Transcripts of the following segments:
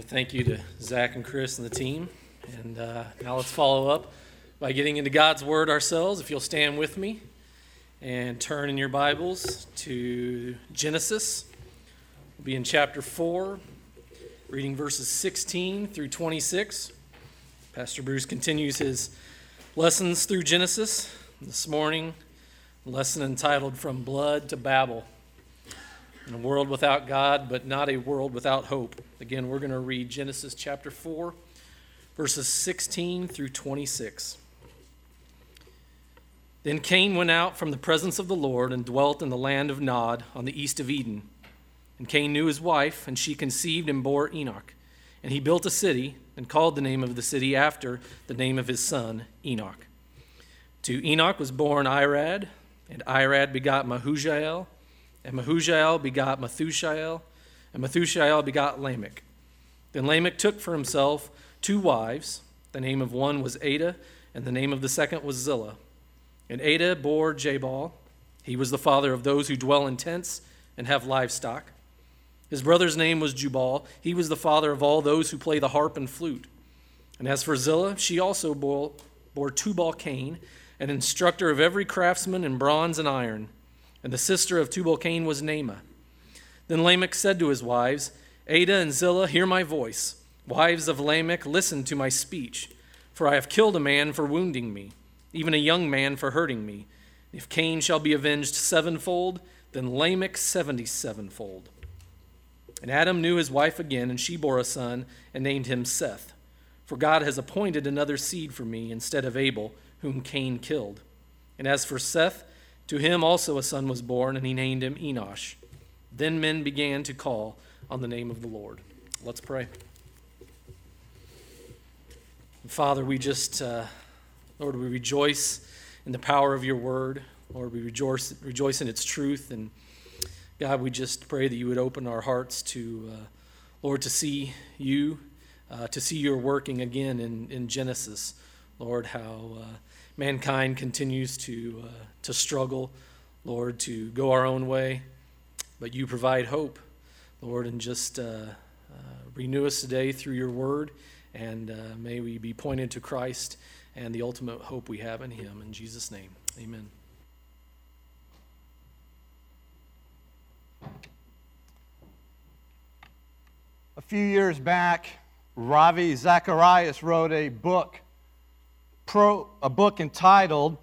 Thank you to Zach and Chris and the team. And uh, now let's follow up by getting into God's Word ourselves. If you'll stand with me and turn in your Bibles to Genesis, we'll be in chapter 4, reading verses 16 through 26. Pastor Bruce continues his lessons through Genesis. This morning, lesson entitled From Blood to Babel. A world without God, but not a world without hope. Again, we're going to read Genesis chapter 4, verses 16 through 26. Then Cain went out from the presence of the Lord and dwelt in the land of Nod on the east of Eden. And Cain knew his wife, and she conceived and bore Enoch. And he built a city and called the name of the city after the name of his son, Enoch. To Enoch was born Irad, and Irad begot Mehujael. And Mehujael begot Methushael, and Methushael begot Lamech. Then Lamech took for himself two wives. The name of one was Ada, and the name of the second was Zillah. And Ada bore Jabal. He was the father of those who dwell in tents and have livestock. His brother's name was Jubal. He was the father of all those who play the harp and flute. And as for Zillah, she also bore, bore Tubal Cain, an instructor of every craftsman in bronze and iron and the sister of Tubal Cain was Naamah. Then Lamech said to his wives, Ada and Zillah, hear my voice. Wives of Lamech, listen to my speech. For I have killed a man for wounding me, even a young man for hurting me. If Cain shall be avenged sevenfold, then Lamech seventy sevenfold. And Adam knew his wife again, and she bore a son, and named him Seth. For God has appointed another seed for me instead of Abel, whom Cain killed. And as for Seth, to him also a son was born, and he named him Enosh. Then men began to call on the name of the Lord. Let's pray. Father, we just, uh, Lord, we rejoice in the power of your word. Lord, we rejoice, rejoice in its truth. And God, we just pray that you would open our hearts to, uh, Lord, to see you, uh, to see your working again in, in Genesis. Lord, how uh, mankind continues to, uh, to struggle, Lord, to go our own way, but you provide hope, Lord, and just uh, uh, renew us today through your word, and uh, may we be pointed to Christ and the ultimate hope we have in him. In Jesus' name, amen. A few years back, Ravi Zacharias wrote a book pro, a book entitled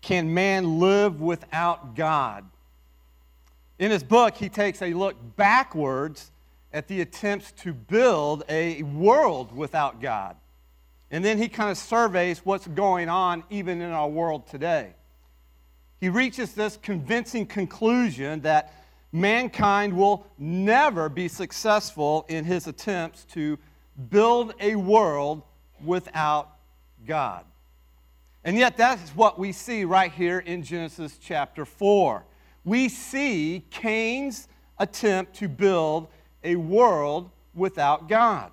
Can Man Live Without God? In his book, he takes a look backwards at the attempts to build a world without God. And then he kind of surveys what's going on even in our world today. He reaches this convincing conclusion that mankind will never be successful in his attempts to build a world without God. And yet, that's what we see right here in Genesis chapter 4. We see Cain's attempt to build a world without God.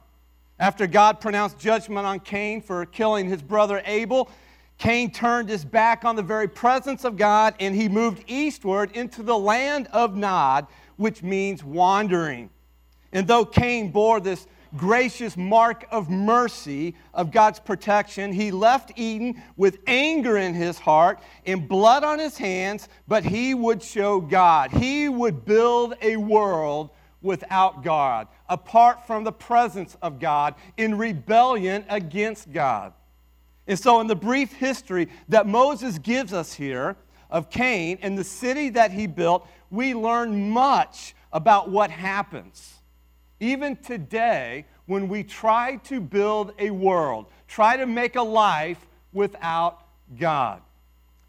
After God pronounced judgment on Cain for killing his brother Abel, Cain turned his back on the very presence of God and he moved eastward into the land of Nod, which means wandering. And though Cain bore this gracious mark of mercy of God's protection. He left Eden with anger in his heart and blood on his hands, but he would show God. He would build a world without God, apart from the presence of God, in rebellion against God. And so, in the brief history that Moses gives us here of Cain and the city that he built, we learn much about what happens even today, when we try to build a world, try to make a life without God.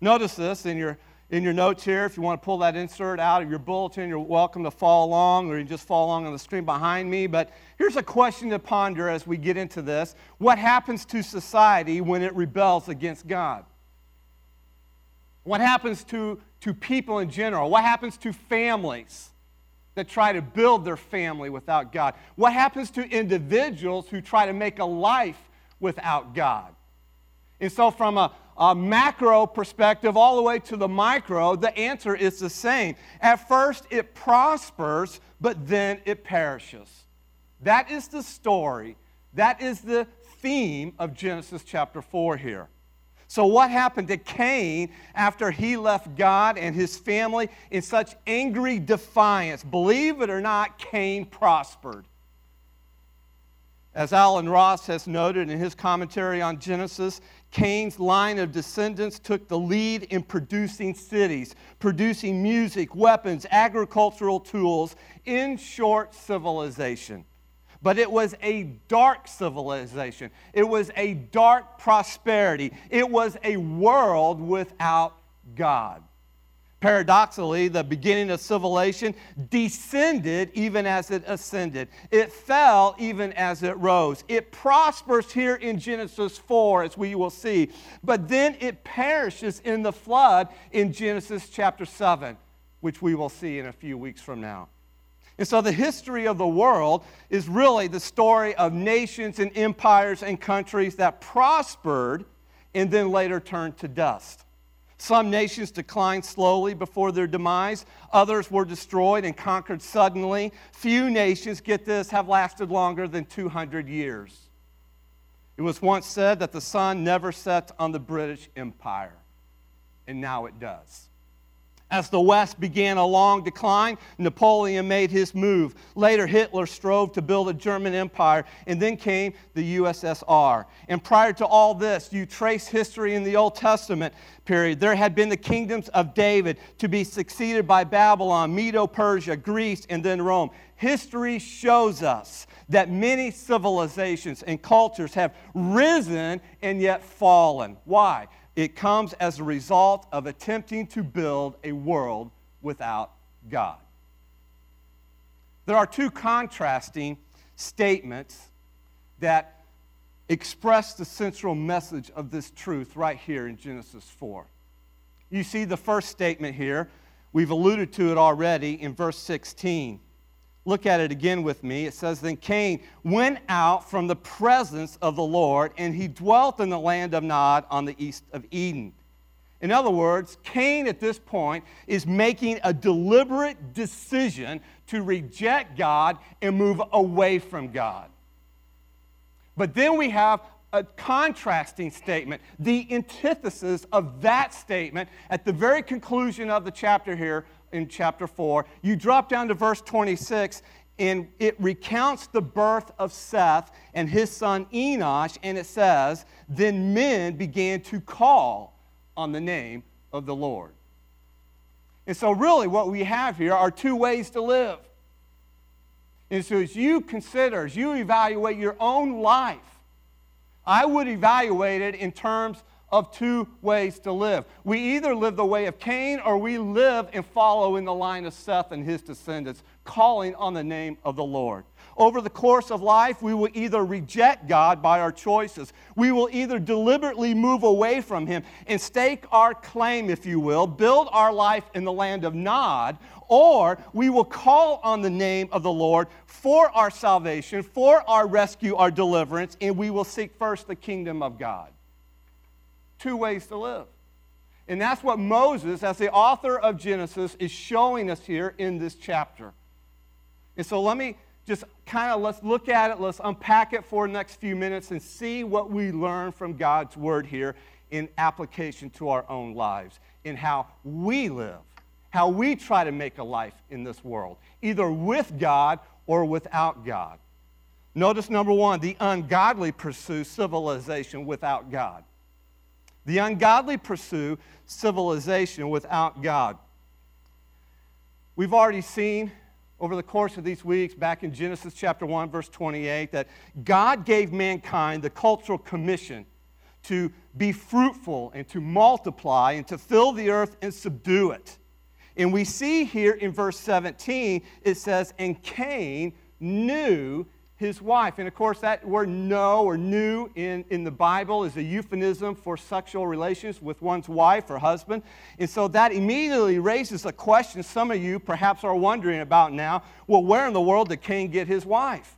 Notice this in your, in your notes here. If you want to pull that insert out of your bulletin, you're welcome to follow along, or you just follow along on the screen behind me. But here's a question to ponder as we get into this What happens to society when it rebels against God? What happens to, to people in general? What happens to families? That try to build their family without God? What happens to individuals who try to make a life without God? And so, from a, a, macro perspective all the way to the micro, the answer is the same. At first, it prospers, but then it perishes. That is the story. That is the theme of Genesis chapter 4 here. So, what happened to Cain after he left God and his family in such angry defiance? Believe it or not, Cain prospered. As Allen Ross has noted in his commentary on Genesis, Cain's line of descendants took the lead in producing cities, producing music, weapons, agricultural tools, in short, civilization. But it was a dark civilization. It was a dark prosperity. It was a world without God. Paradoxically, the beginning of civilization descended even as it ascended. It fell even as it rose. It prospers here in Genesis 4, as we will see, but then it perishes in the flood in Genesis chapter 7, which we will see in a few weeks from now. And so the history of the world is really the story of nations and empires and countries that prospered and then later turned to dust. Some nations declined slowly before their demise. Others were destroyed and conquered suddenly. Few nations, get this, have lasted longer than 200 years. It was once said that the sun never sets on the British Empire, and now it does. As the West began a long decline, Napoleon made his move. Later, Hitler strove to build a German empire, and then came the USSR. And prior to all this, you trace history in the Old Testament period. There had been the kingdoms of David to be succeeded by Babylon, Medo Persia, Greece, and then Rome. History shows us that many civilizations and cultures have risen and yet fallen. Why? It comes as a result of attempting to build a world without God. There are two contrasting statements that express the central message of this truth right here in Genesis 4. You see the first statement here, we've alluded to it already in verse 16. Look at it again with me. It says, Then Cain went out from the presence of the Lord, and he dwelt in the land of Nod on the east of Eden. In other words, Cain at this point is making a deliberate decision to reject God and move away from God. But then we have a contrasting statement, the antithesis of that statement at the very conclusion of the chapter here in chapter 4. You drop down to verse 26, and it recounts the birth of Seth and his son Enosh, and it says, Then men began to call on the name of the Lord. And so, really, what we have here are two ways to live. And so, as you consider, as you evaluate your own life, I would evaluate it in terms of two ways to live. We either live the way of Cain or we live and follow in the line of Seth and his descendants, calling on the name of the Lord. Over the course of life, we will either reject God by our choices. We will either deliberately move away from Him and stake our claim, if you will, build our life in the land of Nod, or we will call on the name of the Lord for our salvation, for our rescue, our deliverance, and we will seek first the kingdom of God two ways to live. And that's what Moses, as the author of Genesis, is showing us here in this chapter. And so let me just kind of let's look at it, let's unpack it for the next few minutes and see what we learn from God's word here in application to our own lives, in how we live, how we try to make a life in this world, either with God or without God. Notice number one the ungodly pursue civilization without God. The ungodly pursue civilization without God. We've already seen over the course of these weeks, back in Genesis chapter 1, verse 28, that God gave mankind the cultural commission to be fruitful and to multiply and to fill the earth and subdue it. And we see here in verse 17, it says, And Cain knew his wife. And of course, that word no or new in, in the Bible is a euphemism for sexual relations with one's wife or husband. And so that immediately raises a question some of you perhaps are wondering about now. Well, where in the world did Cain get his wife?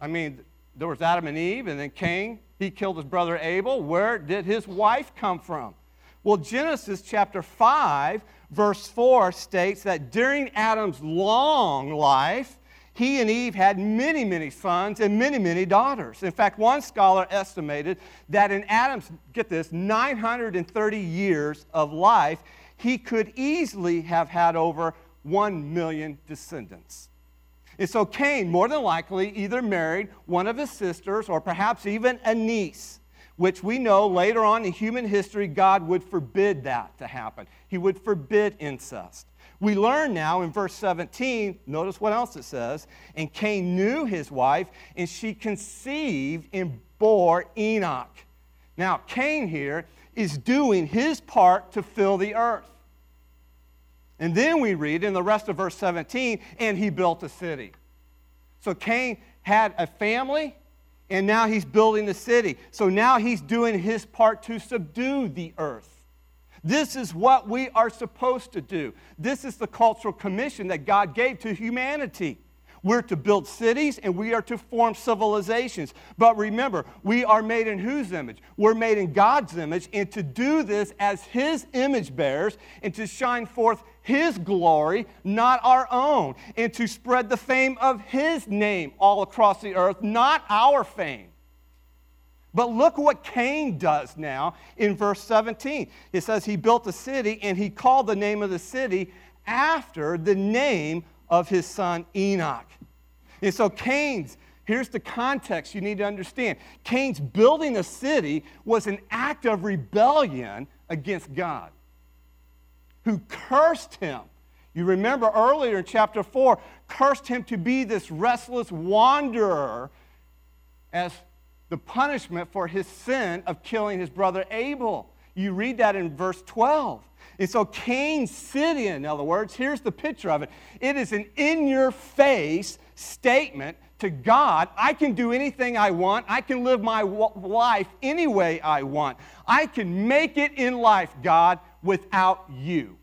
I mean, there was Adam and Eve, and then Cain, he killed his brother Abel. Where did his wife come from? Well, Genesis chapter 5, verse 4 states that during Adam's long life, he and Eve had many, many sons and many, many daughters. In fact, one scholar estimated that in Adam's, get this, 930 years of life, he could easily have had over 1 million descendants. And so Cain, more than likely, either married one of his sisters or perhaps even a niece, which we know later on in human history, God would forbid that to happen. He would forbid incest. We learn now in verse 17, notice what else it says. And Cain knew his wife, and she conceived and bore Enoch. Now, Cain here is doing his part to fill the earth. And then we read in the rest of verse 17, and he built a city. So Cain had a family, and now he's building a city. So now he's doing his part to subdue the earth. This is what we are supposed to do. This is the cultural commission that God gave to humanity. We're to build cities and we are to form civilizations. But remember, we are made in whose image? We're made in God's image, and to do this as His image bearers and to shine forth His glory, not our own, and to spread the fame of His name all across the earth, not our fame. But look what Cain does now in verse 17. It says he built a city and he called the name of the city after the name of his son Enoch. And so Cain's, here's the context you need to understand. Cain's building a city was an act of rebellion against God, who cursed him. You remember earlier in chapter 4, cursed him to be this restless wanderer as the punishment for his sin of killing his brother Abel. You read that in verse 12. And so Cain's city, in other words, here's the picture of it. It is an in your face statement to God I can do anything I want. I can live my life any way I want. I can make it in life, God, without you.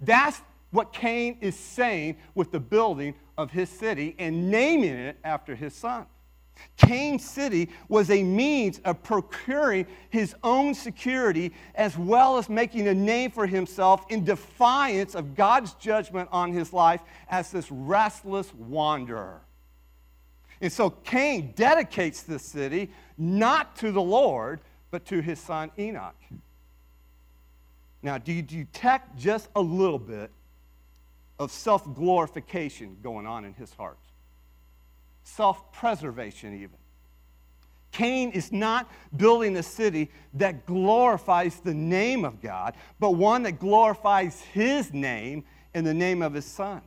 That's what Cain is saying with the building of his city and naming it after his son. Cain City was a means of procuring his own security as well as making a name for himself in defiance of God's judgment on his life as this restless wanderer. And so Cain dedicates this city not to the Lord, but to his son Enoch. Now, do you detect just a little bit of self glorification going on in his heart? Self preservation, even. Cain is not building a city that glorifies the name of God, but one that glorifies his name and the name of his son.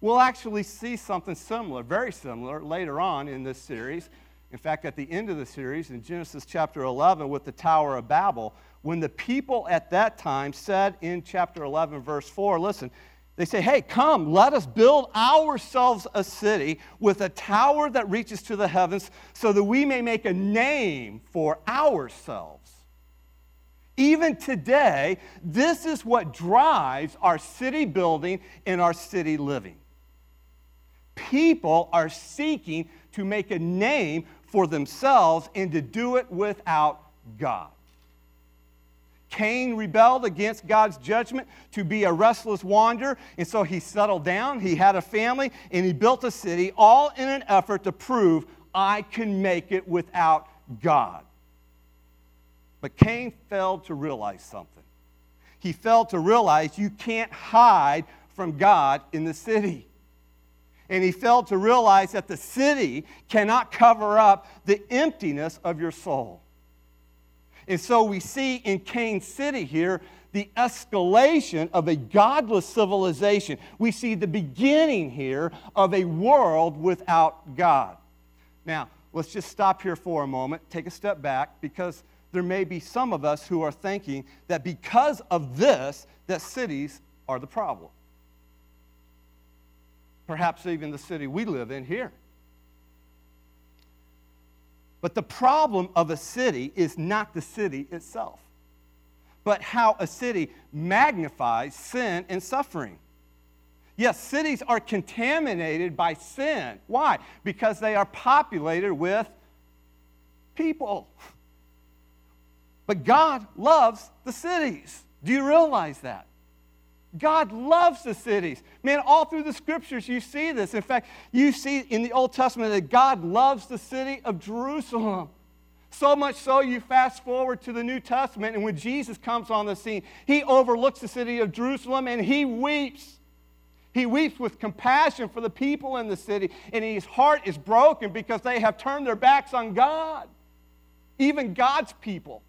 We'll actually see something similar, very similar, later on in this series. In fact, at the end of the series, in Genesis chapter 11, with the Tower of Babel, when the people at that time said in chapter 11, verse 4, listen, they say, Hey, come, let us build ourselves a city with a tower that reaches to the heavens so that we may make a name for ourselves. Even today, this is what drives our city building and our city living. People are seeking to make a name for themselves and to do it without God. Cain rebelled against God's judgment to be a restless wanderer, and so he settled down, he had a family, and he built a city, all in an effort to prove I can make it without God. But Cain failed to realize something. He failed to realize you can't hide from God in the city. And he failed to realize that the city cannot cover up the emptiness of your soul. And so we see in Cain City here the escalation of a godless civilization. We see the beginning here of a world without God. Now, let's just stop here for a moment, take a step back, because there may be some of us who are thinking that because of this, that cities are the problem. Perhaps even the city we live in here. But the problem of a city is not the city itself, but how a city magnifies sin and suffering. Yes, cities are contaminated by sin. Why? Because they are populated with people. But God loves the cities. Do you realize that? God loves the cities. Man, all through the scriptures you see this. In fact, you see in the Old Testament that God loves the city of Jerusalem. So much so, you fast forward to the New Testament, and when Jesus comes on the scene, he overlooks the city of Jerusalem and he weeps. He weeps with compassion for the people in the city, and his heart is broken because they have turned their backs on God, even God's people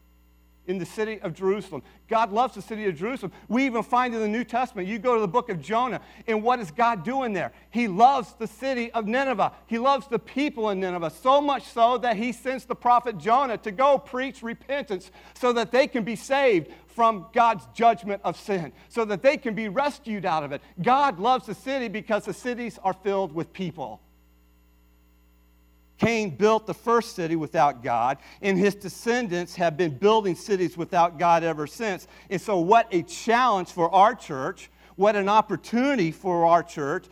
in the city of Jerusalem. God loves the city of Jerusalem. We even find in the New Testament, you go to the book of Jonah, and what is God doing there? He loves the city of Nineveh. He loves the people in Nineveh, so much so that he sends the prophet Jonah to go preach repentance so that they can be saved from God's judgment of sin, so that they can be rescued out of it. God loves the city because the cities are filled with people. Cain built the first city without God, and his descendants have been building cities without God ever since. And so, what a challenge for our church, what an opportunity for our church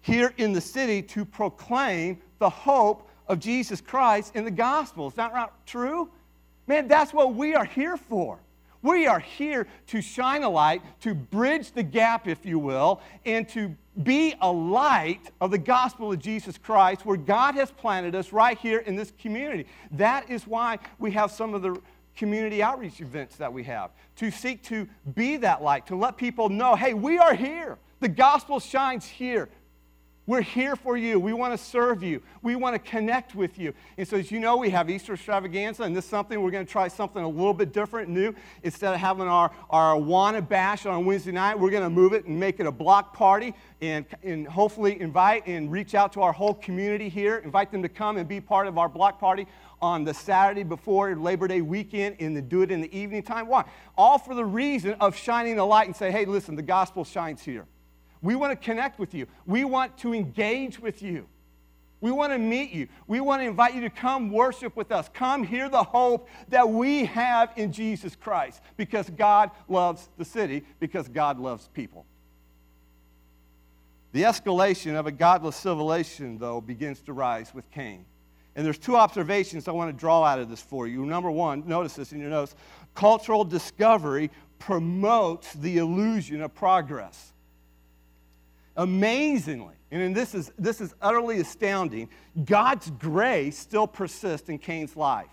here in the city to proclaim the hope of Jesus Christ in the gospel. Is that not true? Man, that's what we are here for. We are here to shine a light, to bridge the gap, if you will, and to be a light of the gospel of Jesus Christ where God has planted us right here in this community. That is why we have some of the community outreach events that we have to seek to be that light, to let people know hey, we are here. The gospel shines here. We're here for you. We want to serve you. We want to connect with you. And so, as you know, we have Easter extravaganza, and this is something we're going to try something a little bit different, new. Instead of having our, our Awana bash on Wednesday night, we're going to move it and make it a block party and, and hopefully invite and reach out to our whole community here, invite them to come and be part of our block party on the Saturday before Labor Day weekend and then do it in the evening time. Why? All for the reason of shining the light and say, hey, listen, the gospel shines here. We want to connect with you. We want to engage with you. We want to meet you. We want to invite you to come worship with us. Come hear the hope that we have in Jesus Christ because God loves the city, because God loves people. The escalation of a godless civilization, though, begins to rise with Cain. And there's two observations I want to draw out of this for you. Number one, notice this in your notes cultural discovery promotes the illusion of progress. Amazingly, and this is, this is utterly astounding, God's grace still persists in Cain's life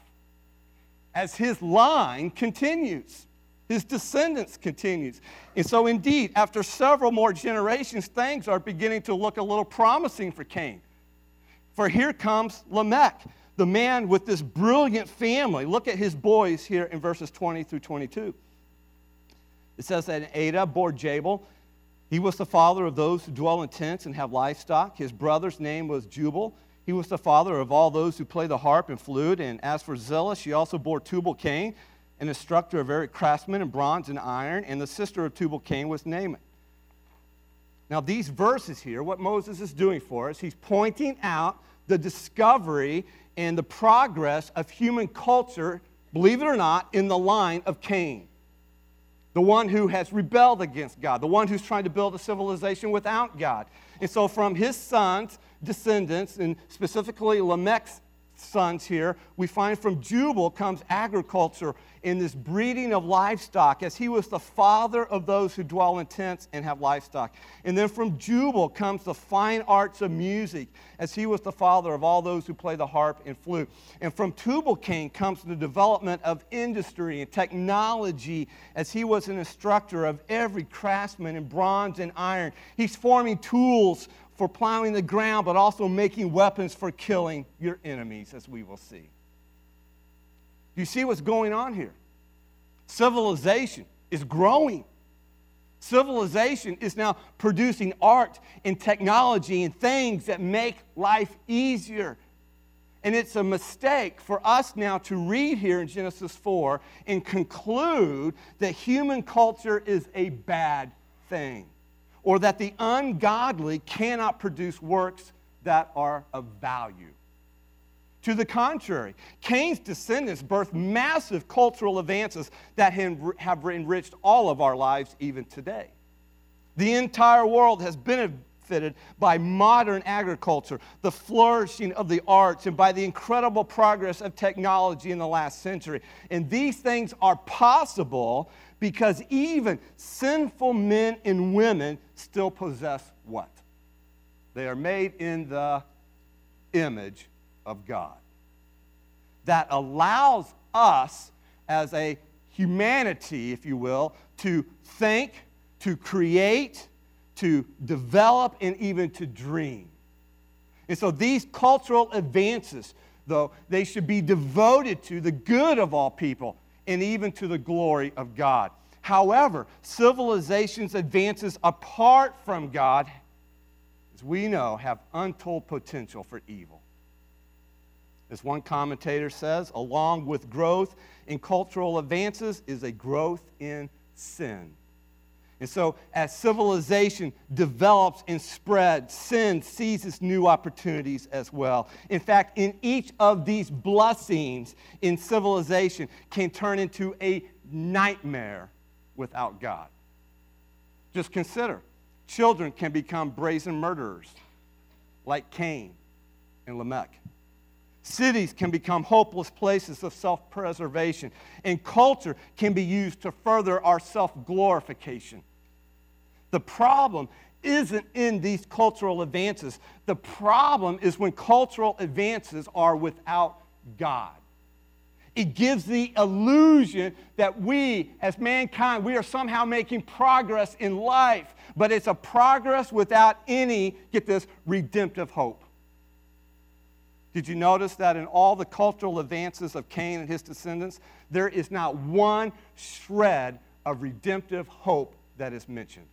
as his line continues. His descendants continues. And so indeed, after several more generations, things are beginning to look a little promising for Cain. For here comes Lamech, the man with this brilliant family. Look at his boys here in verses 20 through 22. It says that ada bore Jabal, he was the father of those who dwell in tents and have livestock. His brother's name was Jubal. He was the father of all those who play the harp and flute. And as for Zillah, she also bore Tubal Cain, an instructor of every craftsman in bronze and iron. And the sister of Tubal Cain was Naaman. Now, these verses here, what Moses is doing for us, he's pointing out the discovery and the progress of human culture, believe it or not, in the line of Cain the one who has rebelled against God, the one who's trying to build a civilization without God. And so, from his sons, descendants, and specifically Lamech's sons here, we find from Jubal comes agriculture in this breeding of livestock, as he was the father of those who dwell in tents and have livestock. And then from Jubal comes the fine arts of music, as he was the father of all those who play the harp and flute. And from Tubal Cain comes the development of industry and technology, as he was an instructor of every craftsman in bronze and iron. He's forming tools for plowing the ground, but also making weapons for killing your enemies, as we will see. Do you see what's going on here? Civilization is growing. Civilization is now producing art and technology and things that make life easier. And it's a mistake for us now to read here in Genesis 4 and conclude that human culture is a bad thing or that the ungodly cannot produce works that are of value. To the contrary, Cain's descendants birthed massive cultural advances that have enriched all of our lives even today. The entire world has benefited by modern agriculture, the flourishing of the arts, and by the incredible progress of technology in the last century. And these things are possible Because even sinful men and women still possess what? They are made in the image of God. That allows us as a humanity, if you will, to think, to create, to develop, and even to dream. And so these cultural advances, though, they should be devoted to the good of all people and even to the glory of God. However, civilization's advances apart from God, as we know, have untold potential for evil. As one commentator says, along with growth in cultural advances is a growth in sin. And so, as civilization develops and spreads, sin seizes new opportunities as well. In fact, in each of these blessings in civilization can turn into a nightmare without God. Just consider children can become brazen murderers like Cain and Lamech. Cities can become hopeless places of self preservation, and culture can be used to further our self glorification. The problem isn't in these cultural advances, the problem is when cultural advances are without God. It gives the illusion that we, as mankind, we are somehow making progress in life, but it's a progress without any, get this, redemptive hope. Did you notice that in all the cultural advances of Cain and his descendants, there is not one shred of redemptive hope that is mentioned?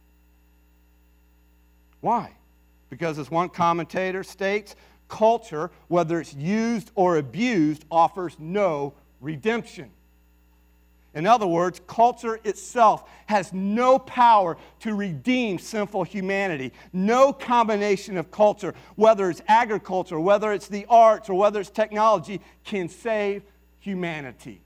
Why? Because, as one commentator states, culture, whether it's used or abused, offers no redemption. In other words, culture itself has no power to redeem sinful humanity. No combination of culture, whether it's agriculture, whether it's the arts, or whether it's technology, can save humanity.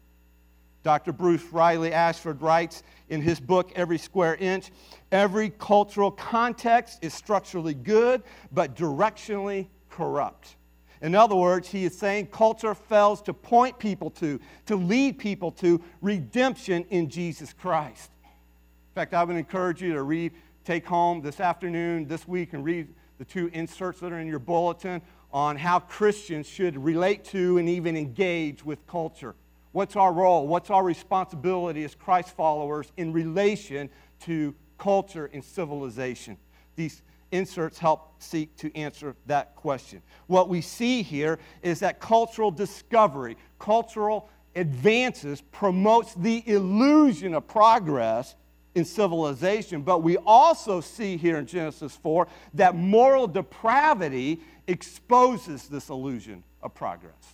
Dr. Bruce Riley Ashford writes in his book, Every Square Inch every cultural context is structurally good, but directionally corrupt. In other words, he is saying culture fails to point people to, to lead people to redemption in Jesus Christ. In fact, I would encourage you to read, take home this afternoon, this week, and read the two inserts that are in your bulletin on how Christians should relate to and even engage with culture. What's our role? What's our responsibility as Christ followers in relation to culture and civilization? These inserts help seek to answer that question. What we see here is that cultural discovery, cultural advances promotes the illusion of progress in civilization, but we also see here in Genesis 4 that moral depravity exposes this illusion of progress.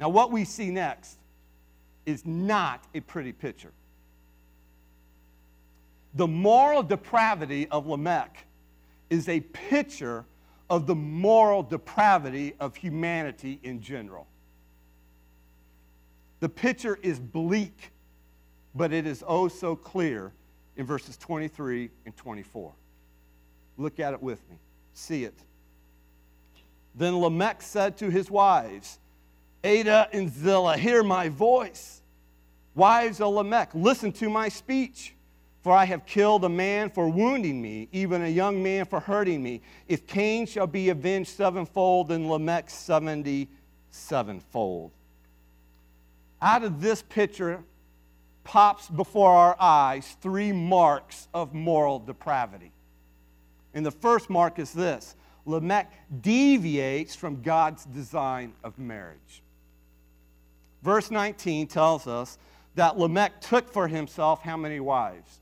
Now, what we see next is not a pretty picture the moral depravity of Lamech is a picture of the moral depravity of humanity in general. The picture is bleak, but it is oh so clear in verses 23 and 24. Look at it with me. See it. Then Lamech said to his wives, Adah and Zillah, hear my voice. Wives of Lamech, listen to my speech. For I have killed a man for wounding me, even a young man for hurting me. If Cain shall be avenged sevenfold, then Lamech seventy sevenfold. Out of this picture pops before our eyes three marks of moral depravity. And the first mark is this Lamech deviates from God's design of marriage. Verse 19 tells us that Lamech took for himself how many wives?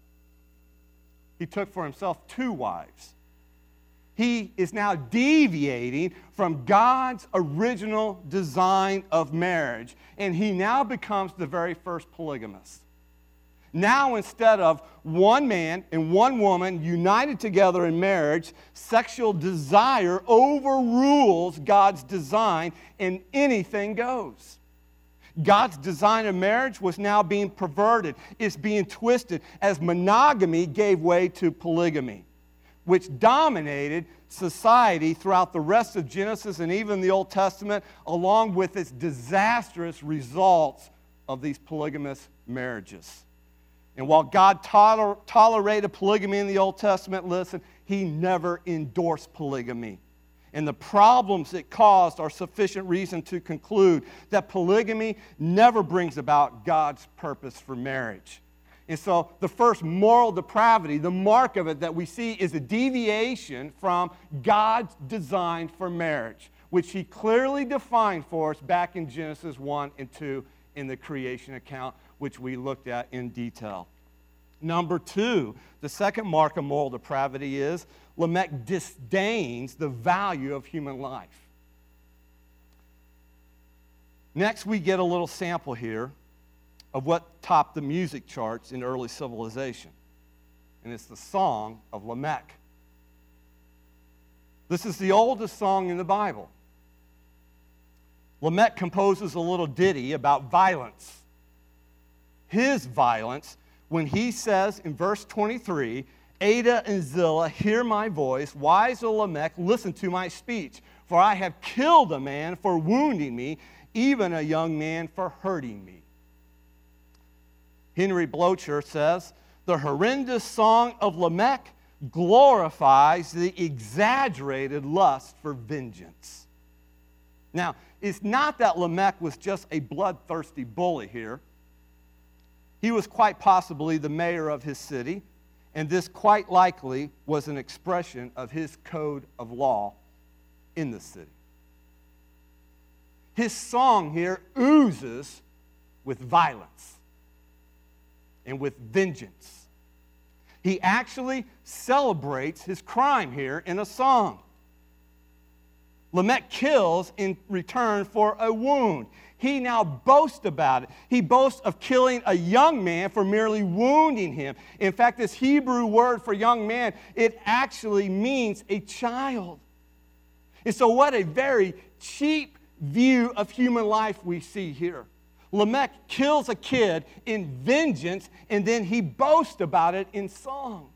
he took for himself two wives. He is now deviating from God's original design of marriage, and he now becomes the very first polygamist. Now, instead of one man and one woman united together in marriage, sexual desire overrules God's design, and anything goes. God's design of marriage was now being perverted, it's being twisted as monogamy gave way to polygamy, which dominated society throughout the rest of Genesis and even the Old Testament, along with its disastrous results of these polygamous marriages. And while God toler- tolerated polygamy in the Old Testament, listen, he never endorsed polygamy. And the problems it caused are sufficient reason to conclude that polygamy never brings about God's purpose for marriage. And so, the first moral depravity, the mark of it that we see, is a deviation from God's design for marriage, which He clearly defined for us back in Genesis 1 and 2 in the creation account, which we looked at in detail. Number two, the second mark of moral depravity is Lamech disdains the value of human life. Next, we get a little sample here of what topped the music charts in early civilization, and it's the Song of Lamech. This is the oldest song in the Bible. Lamech composes a little ditty about violence. His violence when he says in verse 23, Ada and Zillah, hear my voice. Wise Lamech, listen to my speech. For I have killed a man for wounding me, even a young man for hurting me. Henri Blocher says, the horrendous song of Lamech glorifies the exaggerated lust for vengeance. Now, it's not that Lamech was just a bloodthirsty bully here. He was quite possibly the mayor of his city, and this quite likely was an expression of his code of law in the city. His song here oozes with violence and with vengeance. He actually celebrates his crime here in a song. Lamech kills in return for a wound he now boasts about it. He boasts of killing a young man for merely wounding him. In fact, this Hebrew word for young man, it actually means a child. And so, what a very cheap view of human life we see here. Lamech kills a kid in vengeance, and then he boasts about it in song.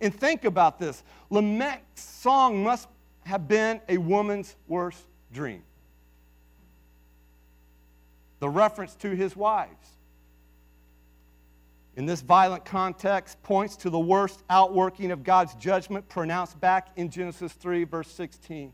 And think about this Lamech's song must have been a woman's worst dream the reference to his wives. In this violent context, points to the worst outworking of God's judgment pronounced back in Genesis 3, verse 16.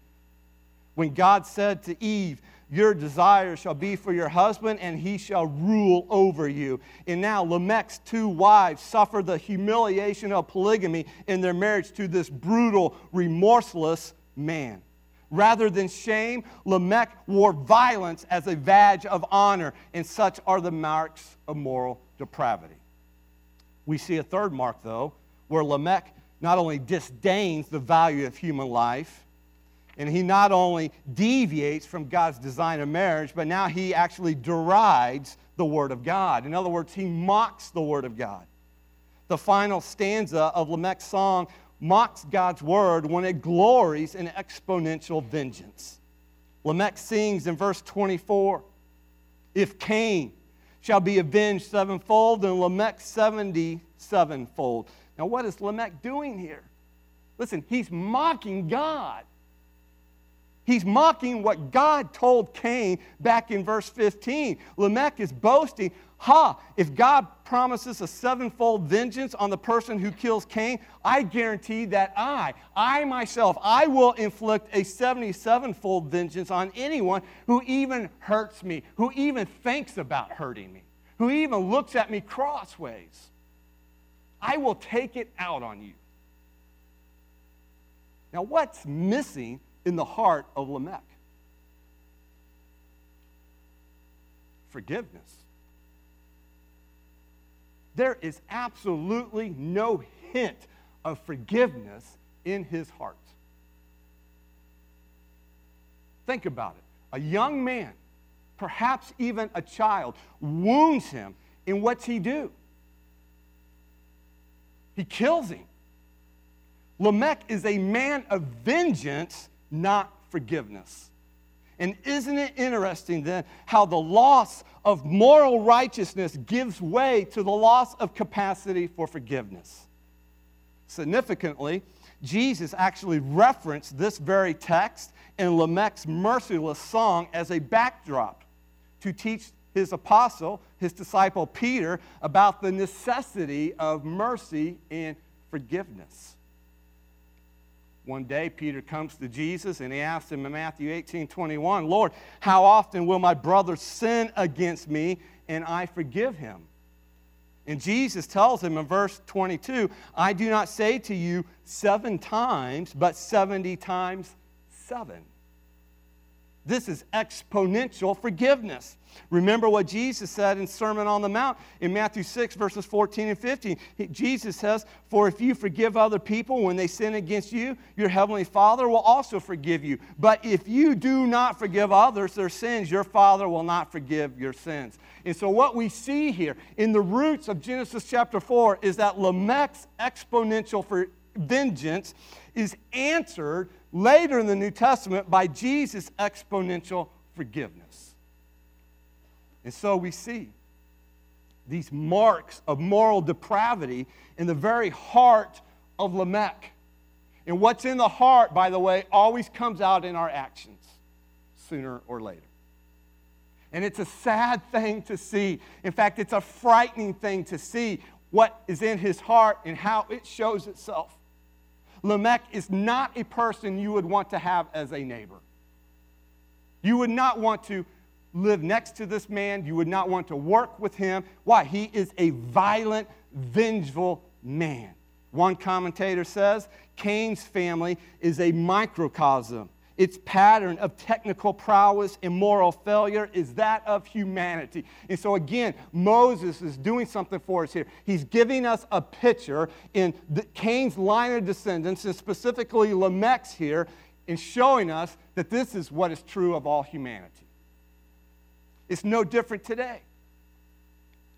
When God said to Eve, Your desire shall be for your husband, and he shall rule over you. And now Lamech's two wives suffer the humiliation of polygamy in their marriage to this brutal, remorseless man. Rather than shame, Lamech wore violence as a badge of honor, and such are the marks of moral depravity. We see a third mark, though, where Lamech not only disdains the value of human life, and he not only deviates from God's design of marriage, but now he actually derides the Word of God. In other words, he mocks the Word of God. The final stanza of Lamech's song mocks God's word when it glories in exponential vengeance. Lamech sings in verse 24 If Cain shall be avenged sevenfold, then Lamech seventy sevenfold. Now, what is Lamech doing here? Listen, he's mocking God. He's mocking what God told Cain back in verse 15. Lamech is boasting, ha, if God promises a sevenfold vengeance on the person who kills Cain, I guarantee that I, I myself, I will inflict a 77fold vengeance on anyone who even hurts me, who even thinks about hurting me, who even looks at me crossways. I will take it out on you. Now, what's missing in the heart of Lamech? Forgiveness. There is absolutely no hint of forgiveness in his heart. Think about it. A young man, perhaps even a child, wounds him, and what's he do? He kills him. Lamech is a man of vengeance, not forgiveness. And isn't it interesting then how the loss of moral righteousness gives way to the loss of capacity for forgiveness? Significantly, Jesus actually referenced this very text in Lamech's merciless song as a backdrop to teach his apostle his disciple Peter about the necessity of mercy and forgiveness. One day, Peter comes to Jesus and he asks him in Matthew 18 21, Lord, how often will my brother sin against me and I forgive him? And Jesus tells him in verse 22, I do not say to you seven times, but 70 times seven. This is exponential forgiveness. Remember what Jesus said in Sermon on the Mount in Matthew 6, verses 14 and 15. Jesus says, For if you forgive other people when they sin against you, your heavenly Father will also forgive you. But if you do not forgive others their sins, your Father will not forgive your sins. And so, what we see here in the roots of Genesis chapter 4 is that Lamech's exponential for vengeance is answered later in the New Testament by Jesus' exponential forgiveness. And so we see these marks of moral depravity in the very heart of Lamech. And what's in the heart, by the way, always comes out in our actions sooner or later. And it's a sad thing to see. In fact, it's a frightening thing to see what is in his heart and how it shows itself. Lamech is not a person you would want to have as a neighbor. You would not want to live next to this man. You would not want to work with him. Why? He is a violent, vengeful man. One commentator says Cain's family is a microcosm its pattern of technical prowess and moral failure is that of humanity. And so, again, Moses is doing something for us here. He's giving us a picture in Cain's line of descendants, and specifically Lamech's here, in showing us that this is what is true of all humanity. It's no different today.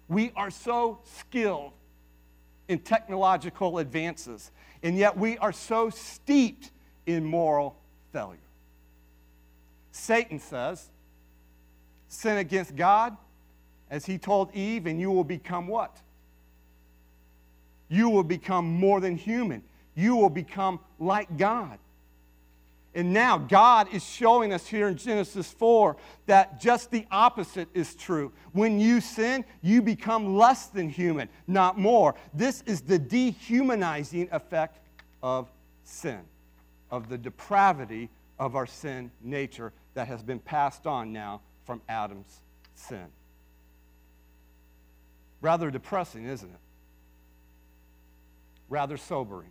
We are so skilled in technological advances, and yet we are so steeped in moral failure. Satan says, sin against God, as he told Eve, and you will become what? You will become more than human. You will become like God. And now God is showing us here in Genesis 4 that just the opposite is true. When you sin, you become less than human, not more. This is the dehumanizing effect of sin, of the depravity of our sin nature that has been passed on now from Adam's sin. Rather depressing, isn't it? Rather sobering.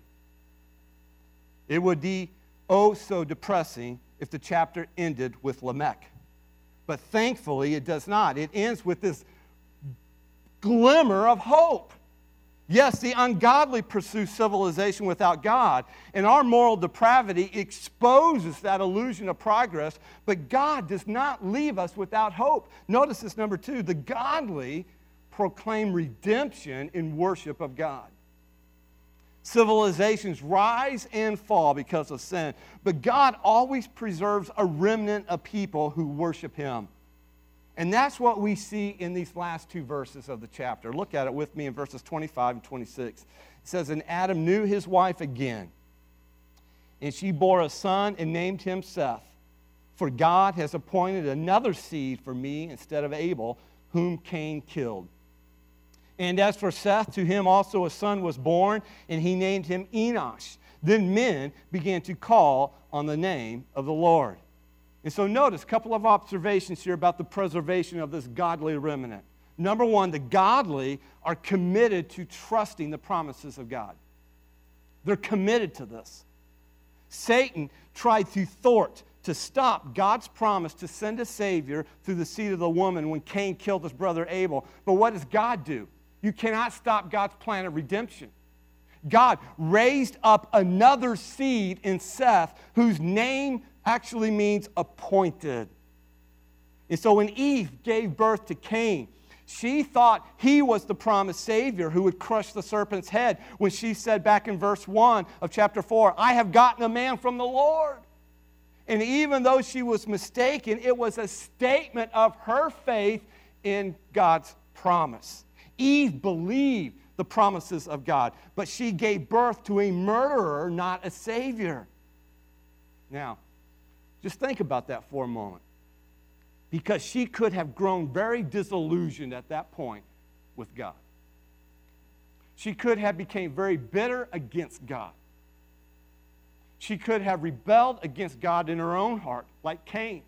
It would be oh so depressing if the chapter ended with Lamech. But thankfully, it does not. It ends with this glimmer of hope. Yes, the ungodly pursue civilization without God, and our moral depravity exposes that illusion of progress, but God does not leave us without hope. Notice this number two the godly proclaim redemption in worship of God. Civilizations rise and fall because of sin, but God always preserves a remnant of people who worship Him. And that's what we see in these last two verses of the chapter. Look at it with me in verses 25 and 26. It says, And Adam knew his wife again, and she bore a son and named him Seth. For God has appointed another seed for me instead of Abel, whom Cain killed. And as for Seth, to him also a son was born, and he named him Enosh. Then men began to call on the name of the Lord. And so notice a couple of observations here about the preservation of this godly remnant. Number one, the godly are committed to trusting the promises of God. They're committed to this. Satan tried to thwart, to stop God's promise to send a Savior through the seed of the woman when Cain killed his brother Abel. But what does God do? You cannot stop God's plan of redemption. God raised up another seed in Seth whose name actually means appointed. And so when Eve gave birth to Cain, she thought he was the promised Savior who would crush the serpent's head when she said back in verse 1 of chapter 4, I have gotten a man from the Lord. And even though she was mistaken, it was a statement of her faith in God's promise. Eve believed the promises of God, but she gave birth to a murderer, not a Savior. Now, just think about that for a moment. because she could have grown very disillusioned at that point with God. She could have become very bitter against God. She could have rebelled against God in her own heart, like Cain,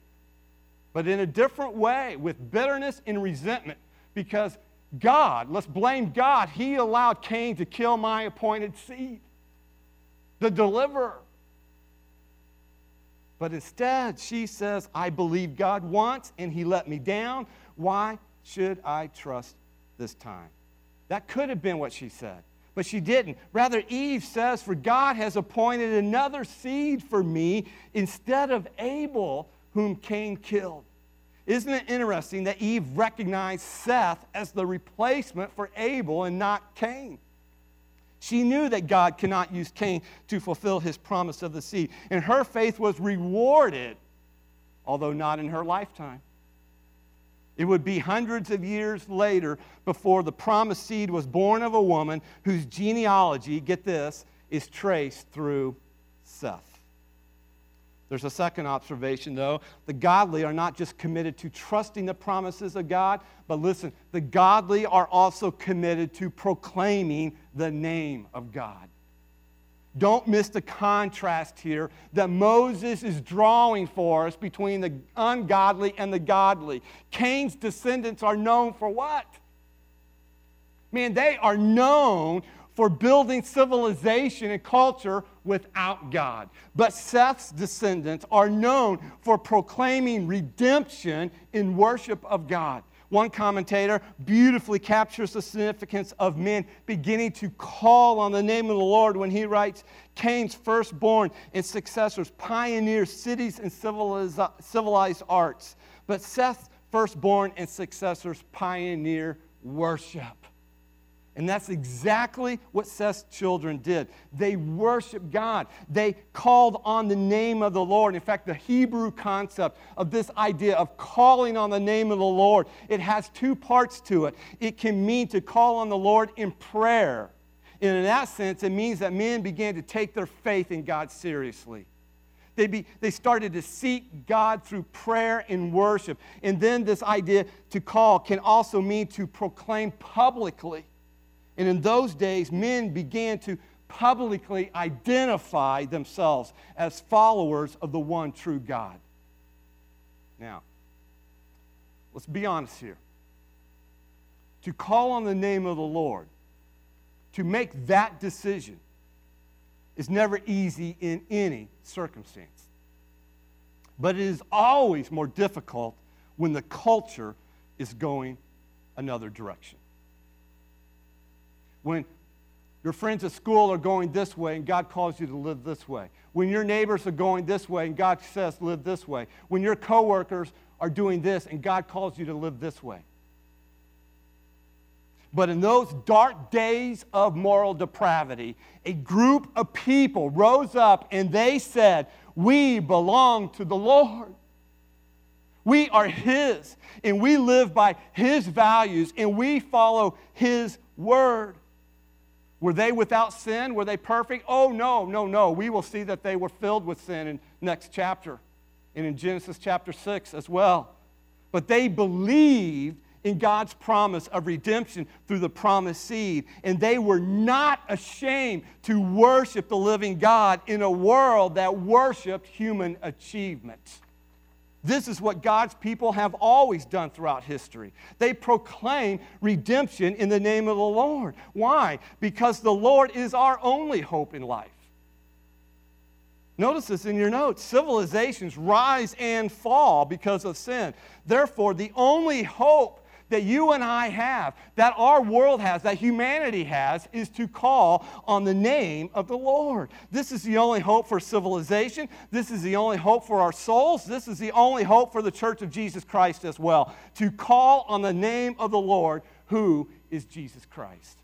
but in a different way, with bitterness and resentment, because God, let's blame God, He allowed Cain to kill my appointed seed, the deliverer. But instead, she says, I believe God once and He let me down. Why should I trust this time? That could have been what she said, but she didn't. Rather, Eve says, For God has appointed another seed for me instead of Abel, whom Cain killed. Isn't it interesting that Eve recognized Seth as the replacement for Abel and not Cain? She knew that God cannot use Cain to fulfill his promise of the seed. And her faith was rewarded, although not in her lifetime. It would be hundreds of years later before the promised seed was born of a woman whose genealogy, get this, is traced through Seth. There's a second observation, though. The godly are not just committed to trusting the promises of God, but listen, the godly are also committed to proclaiming the name of God. Don't miss the contrast here that Moses is drawing for us between the ungodly and the godly. Cain's descendants are known for what? Man, they are known for building civilization and culture without God. But Seth's descendants are known for proclaiming redemption in worship of God. One commentator beautifully captures the significance of men beginning to call on the name of the Lord when he writes Cain's firstborn and successors pioneer cities and civilized arts, but Seth's firstborn and successors pioneer worship. And that's exactly what Seth's children did. They worshiped God. They called on the name of the Lord. In fact, the Hebrew concept of this idea of calling on the name of the Lord, it has two parts to it. It can mean to call on the Lord in prayer. And in that sense, it means that men began to take their faith in God seriously. They, be, they started to seek God through prayer and worship. And then this idea to call can also mean to proclaim publicly and in those days, men began to publicly identify themselves as followers of the one true God. Now, let's be honest here. To call on the name of the Lord, to make that decision, is never easy in any circumstance. But it is always more difficult when the culture is going another direction when your friends at school are going this way and God calls you to live this way. When your neighbors are going this way and God says live this way. When your coworkers are doing this and God calls you to live this way. But in those dark days of moral depravity, a group of people rose up and they said, We belong to the Lord. We are His, and we live by His values, and we follow His word. Were they without sin? Were they perfect? Oh, no, no, no. We will see that they were filled with sin in next chapter and in Genesis chapter 6 as well. But they believed in God's promise of redemption through the promised seed. And they were not ashamed to worship the living God in a world that worshiped human achievement. This is what God's people have always done throughout history. They proclaim redemption in the name of the Lord. Why? Because the Lord is our only hope in life. Notice this in your notes. Civilizations rise and fall because of sin. Therefore, the only hope that you and I have, that our world has, that humanity has, is to call on the name of the Lord. This is the only hope for civilization. This is the only hope for our souls. This is the only hope for the church of Jesus Christ as well. To call on the name of the Lord, who is Jesus Christ.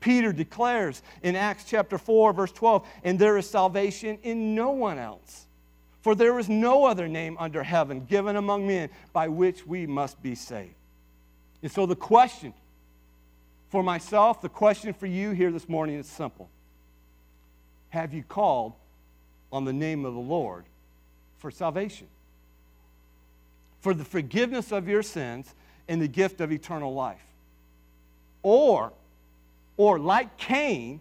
Peter declares in Acts chapter 4, verse 12, and there is salvation in no one else. For there is no other name under heaven given among men by which we must be saved. And so the question for myself, the question for you here this morning is simple Have you called on the name of the Lord for salvation? for the forgiveness of your sins and the gift of eternal life? Or, or like Cain,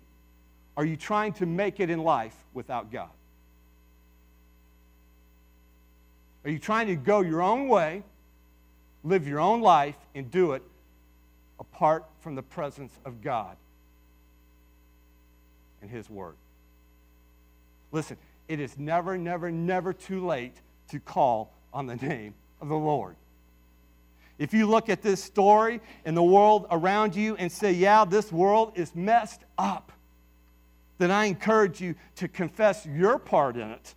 are you trying to make it in life without God? Are you trying to go your own way, live your own life, and do it apart from the presence of God and His Word? Listen, it is never, never, never too late to call on the name of the Lord. If you look at this story and the world around you and say, yeah, this world is messed up, then I encourage you to confess your part in it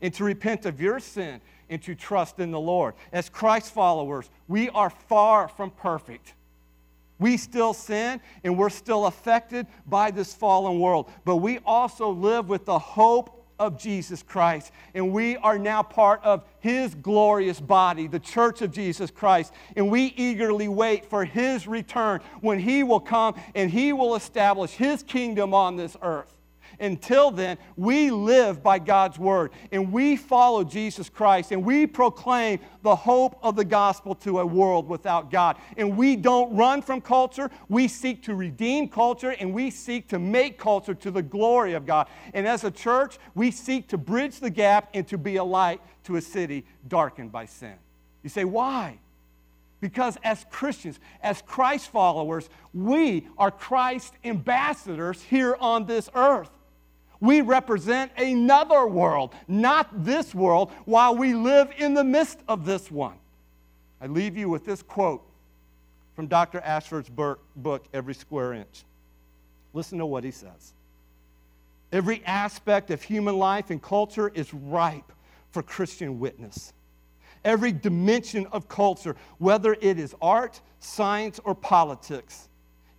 and to repent of your sin and to trust in the Lord. As Christ followers, we are far from perfect. We still sin and we're still affected by this fallen world, but we also live with the hope of Jesus Christ. And we are now part of His glorious body, the church of Jesus Christ. And we eagerly wait for His return when He will come and He will establish His kingdom on this earth. Until then, we live by God's word and we follow Jesus Christ and we proclaim the hope of the gospel to a world without God. And we don't run from culture, we seek to redeem culture and we seek to make culture to the glory of God. And as a church, we seek to bridge the gap and to be a light to a city darkened by sin. You say, why? Because as Christians, as Christ followers, we are Christ ambassadors here on this earth. We represent another world, not this world, while we live in the midst of this one. I leave you with this quote from Dr. Ashford's book, Every Square Inch. Listen to what he says. Every aspect of human life and culture is ripe for Christian witness. Every dimension of culture, whether it is art, science, or politics,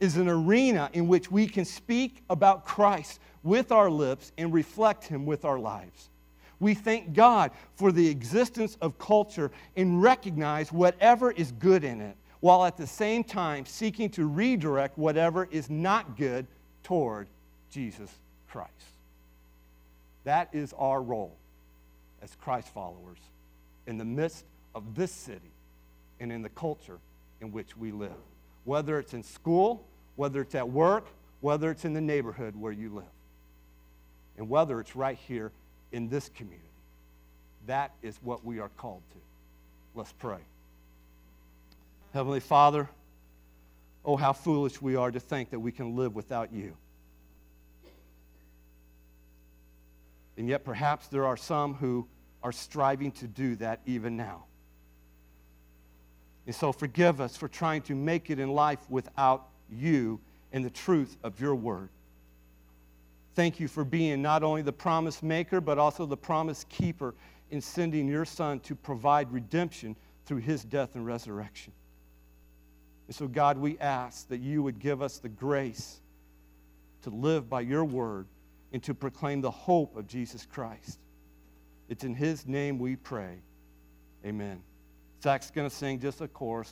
is an arena in which we can speak about Christ with our lips and reflect Him with our lives. We thank God for the existence of culture and recognize whatever is good in it, while at the same time seeking to redirect whatever is not good toward Jesus Christ. That is our role as Christ followers in the midst of this city and in the culture in which we live. Whether it's in school, whether it's at work, whether it's in the neighborhood where you live and whether it's right here in this community. That is what we are called to. Let's pray. Heavenly Father, oh, how foolish we are to think that we can live without you. And yet, perhaps there are some who are striving to do that even now. And so, forgive us for trying to make it in life without you and the truth of your word. Thank you for being not only the promise maker, but also the promise keeper in sending your Son to provide redemption through his death and resurrection. And so, God, we ask that you would give us the grace to live by your word and to proclaim the hope of Jesus Christ. It's in his name we pray. Amen. Zach's going to sing just a chorus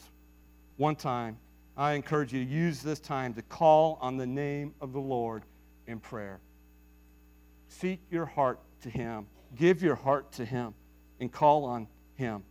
one time. I encourage you to use this time to call on the name of the Lord in prayer. Seek your heart to Him. Give your heart to Him and call on Him.